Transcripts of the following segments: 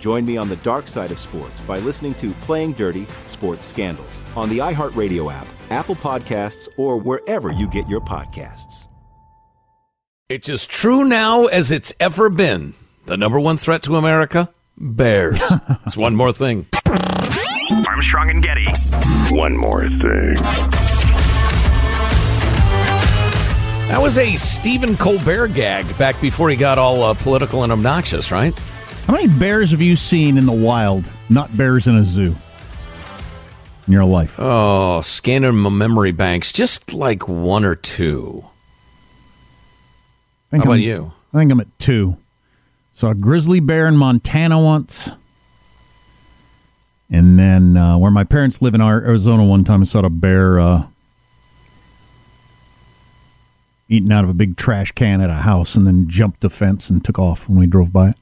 Join me on the dark side of sports by listening to Playing Dirty Sports Scandals on the iHeartRadio app, Apple Podcasts, or wherever you get your podcasts. It's as true now as it's ever been. The number one threat to America? Bears. it's one more thing. Armstrong and Getty. One more thing. That was a Stephen Colbert gag back before he got all uh, political and obnoxious, right? How many bears have you seen in the wild, not bears in a zoo, in your life? Oh, scanning my memory banks, just like one or two. I think How about I'm- you? I think I'm at two. Saw a grizzly bear in Montana once. And then uh, where my parents live in Arizona one time, I saw a bear uh, eating out of a big trash can at a house and then jumped a fence and took off when we drove by it.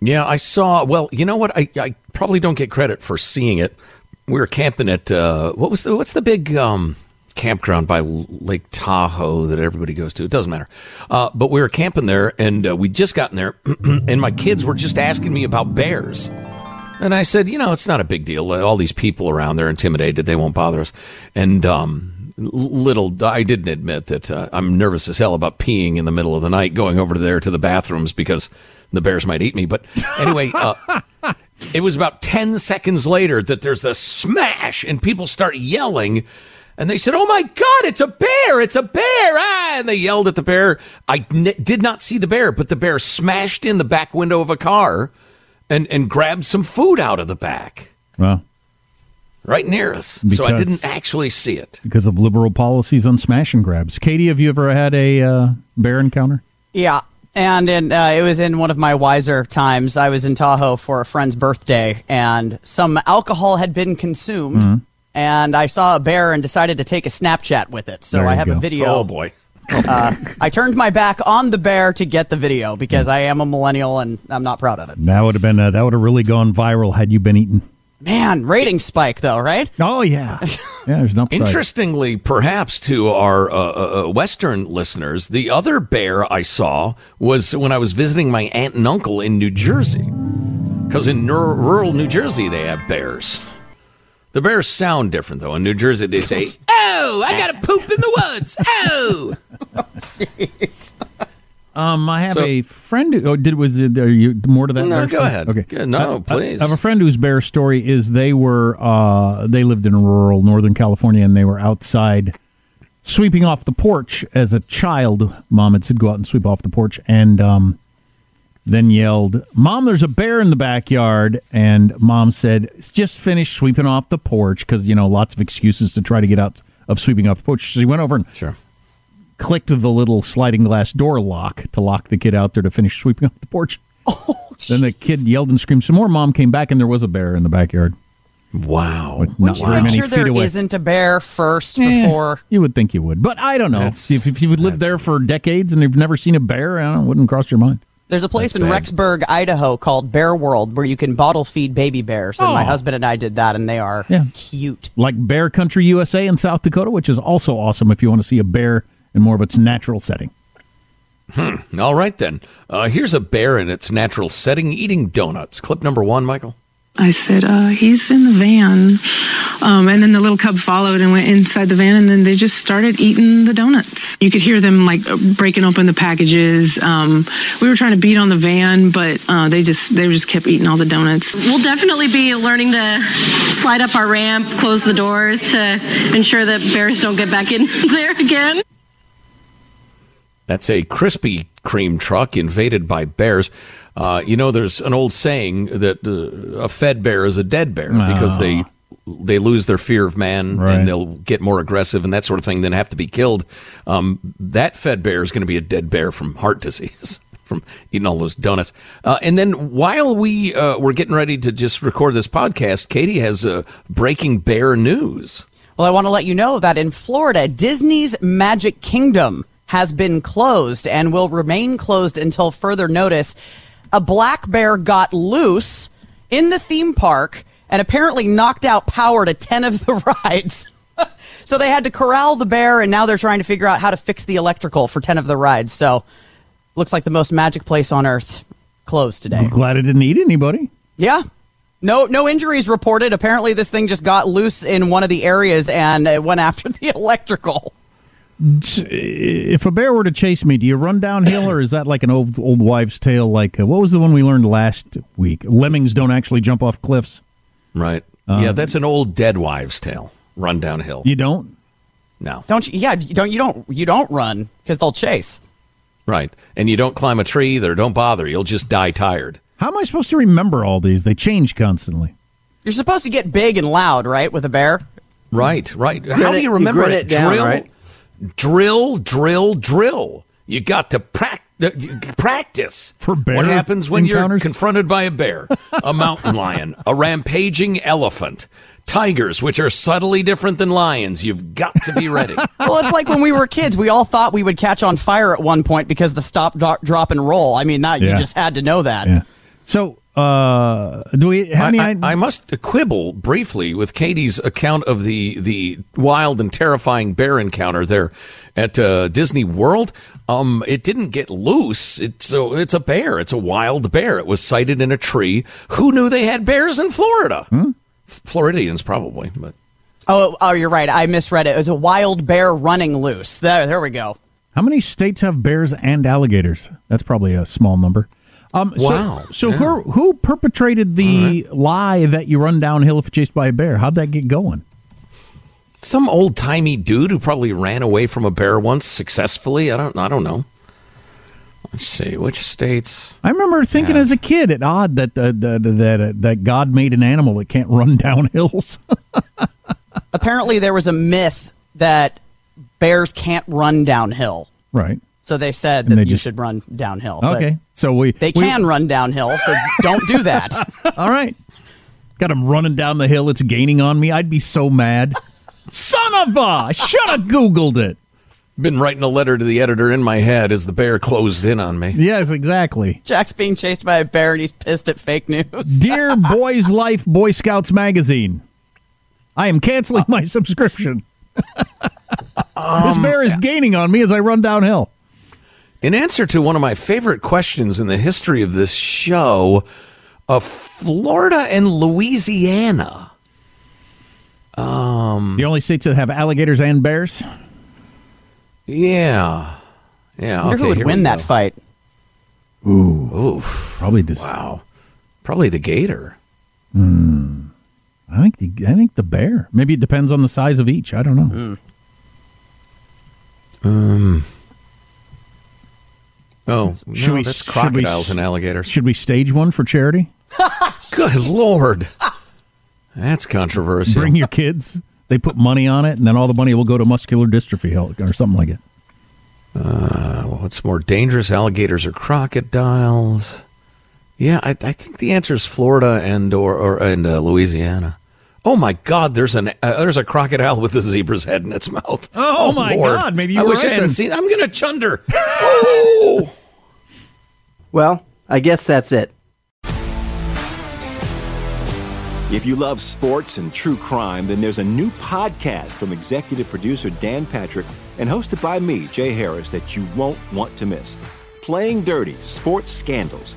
Yeah, I saw. Well, you know what? I, I probably don't get credit for seeing it. We were camping at uh, what was the what's the big um, campground by Lake Tahoe that everybody goes to? It doesn't matter. Uh, but we were camping there, and uh, we just gotten there, and my kids were just asking me about bears. And I said, you know, it's not a big deal. All these people around, they're intimidated. They won't bother us. And um, little, I didn't admit that uh, I'm nervous as hell about peeing in the middle of the night, going over there to the bathrooms because the bears might eat me. But anyway, uh, it was about 10 seconds later that there's the smash and people start yelling. And they said, Oh my God, it's a bear! It's a bear! Ah! And they yelled at the bear. I n- did not see the bear, but the bear smashed in the back window of a car and, and grabbed some food out of the back right near us. so I didn't actually see it. because of liberal policies on smash and grabs. Katie, have you ever had a uh, bear encounter? Yeah. And in, uh, it was in one of my wiser times. I was in Tahoe for a friend's birthday, and some alcohol had been consumed. Mm-hmm. And I saw a bear and decided to take a Snapchat with it. So I you have a video. Oh boy. Uh, I turned my back on the bear to get the video because I am a millennial and I'm not proud of it. That would have been uh, that would have really gone viral had you been eaten. Man, rating spike though, right? Oh yeah, yeah. There's an upside. Interestingly, perhaps to our uh, uh, uh, Western listeners, the other bear I saw was when I was visiting my aunt and uncle in New Jersey. Because in nur- rural New Jersey, they have bears. The bears sound different, though. In New Jersey, they say, Oh, I got to poop in the woods. Oh. Um, I have So- a friend. Who, oh, did was it? Are you more to that? No, bear go story? ahead. Okay, Good. No, please. I have a friend whose bear story is they were uh, they lived in rural Northern California and they were outside sweeping off the porch as a child. Mom had said go out and sweep off the porch, and um, then yelled, Mom, there's a bear in the backyard. And mom said, Just finished sweeping off the porch because, you know, lots of excuses to try to get out of sweeping off the porch. So she went over and Sure. Clicked the little sliding glass door lock to lock the kid out there to finish sweeping up the porch. then the kid yelled and screamed some more. Mom came back and there was a bear in the backyard. Wow. Not Would you make many sure feet there away. not a bear first Eh, before? you would think you would, but I don't know. That's- if, if you've lived there for decades and you've never seen a bear, I don't, it wouldn't cross your mind. There's a place That's in bad. Rexburg, Idaho called Bear World where you can bottle feed baby bears. And my Oh. husband and I did that, and they are Yeah. cute. Like Bear Country USA in South Dakota, which is also awesome if you want to see a bear in more of its natural setting. All right, then. Uh, here's a bear in its natural setting eating donuts. Clip number one, Michael. I said, uh, he's in the van. Um, and then the little cub followed and went inside the van, and then they just started eating the donuts. You could hear them like breaking open the packages. Um, we were trying to beat on the van, but uh, they just they just kept eating all the donuts. We'll definitely be learning to slide up our ramp, close the doors to ensure that bears don't get back in there again. That's a Krispy Kreme truck invaded by bears. Uh, you know, there's an old saying that uh, a fed bear is a dead bear because they they lose their fear of man Right. and they'll get more aggressive and that sort of thing, then have to be killed. Um, that fed bear is going to be a dead bear from heart disease. From eating all those donuts, uh, and then while we uh, were getting ready to just record this podcast, Katie has uh, breaking bear news. Well, I want to let you know that in Florida, Disney's Magic Kingdom has been closed and will remain closed until further notice. A black bear got loose in the theme park and apparently knocked out power to 10 of the rides. so they had to corral the bear and now they're trying to figure out how to fix the electrical for 10 of the rides. So looks like the most magic place on earth closed today. Glad it didn't eat anybody. Yeah. No, no injuries reported. Apparently, this thing just got loose in one of the areas and it went after the electrical. If a bear were to chase me, do you run downhill, or is that like an old old wives' tale? Like uh, what was the one we learned last week? Lemmings don't actually jump off cliffs. Right? yeah, that's an old dead wives' tale. Run downhill. You don't. no. Don't you? Yeah, you don't you don't you don't run because they'll chase. Right. And you don't climb a tree either. Don't bother. You'll just die tired. How am I supposed to remember all these? They change constantly. You're supposed to get big and loud, right, with a bear. Right, right. How do you you remember grit it? it down, drill, right? Drill, drill, drill. You got to prac- uh, practice. For bear What happens when encounters? you're confronted by a bear, a mountain lion, a rampaging elephant, tigers, which are subtly different than lions? You've got to be ready. Well, it's like when we were kids. We all thought we would catch on fire at one point because the stop, drop, drop and roll. I mean, that Yeah. you just had to know that. Yeah. So, uh, do we have any? I, I, I must quibble briefly with Katie's account of the the wild and terrifying bear encounter there at uh, Disney World. Um, it didn't get loose. It's a, it's a bear. It's a wild bear. It was sighted in a tree. Who knew they had bears in Florida? Floridians probably, but Oh, oh, you're right. I misread it. It was a wild bear running loose. There, there we go. How many states have bears and alligators? That's probably a small number. Um, so- Wow. So, Yeah. who who perpetrated the lie that you run downhill if chased by a bear? How'd that get going? some old timey dude who probably ran away from a bear once successfully. I don't I don't know. Let's see which states. I remember thinking Yeah. as a kid, it odd that uh, that that uh, that God made an animal that can't run down hills. Apparently, there was a myth that bears can't run downhill. right. So they said And that they you just- should run downhill. but Okay. So we They we- can run downhill, so don't do that. All right. Got him running down the hill. It's gaining on me. I'd be so mad. Son of a! Should have Googled it. Been writing a letter to the editor in my head as the bear closed in on me. Yes, exactly. Jack's being chased by a bear and he's pissed at fake news. Dear Boys Life Boy Scouts magazine, I am canceling uh, my subscription. this bear is um, gaining on me as I run downhill. In answer to one of my favorite questions in the history of this show, of Florida and Louisiana. Um, the only states that have alligators and bears. Yeah. Yeah. I wonder okay, who would win we that go. fight. Probably dis- Wow. Probably the gator. Hmm. I think the, I think the bear. Maybe it depends on the size of each. I don't know. Um, Oh, Should no, we- that's should we- crocodiles and alligators. Should we stage one for charity? Good lord, that's controversial. Bring your kids. They put money on it, and then all the money will go to muscular dystrophy or something like it. Uh, what's more dangerous, alligators or crocodiles? Yeah, I, I think the answer is Florida and or, or and uh, Louisiana. Oh my God! There's an uh, there's a crocodile with a zebra's head in its mouth. Oh, my God, maybe you I were wish right I hadn't then. seen. I'm gonna chunder. Oh. Well, I guess that's it. If you love sports and true crime, then there's a new podcast from executive producer Dan Patrick and hosted by me, Jay Harris, that you won't want to miss. Playing Dirty Sports Scandals.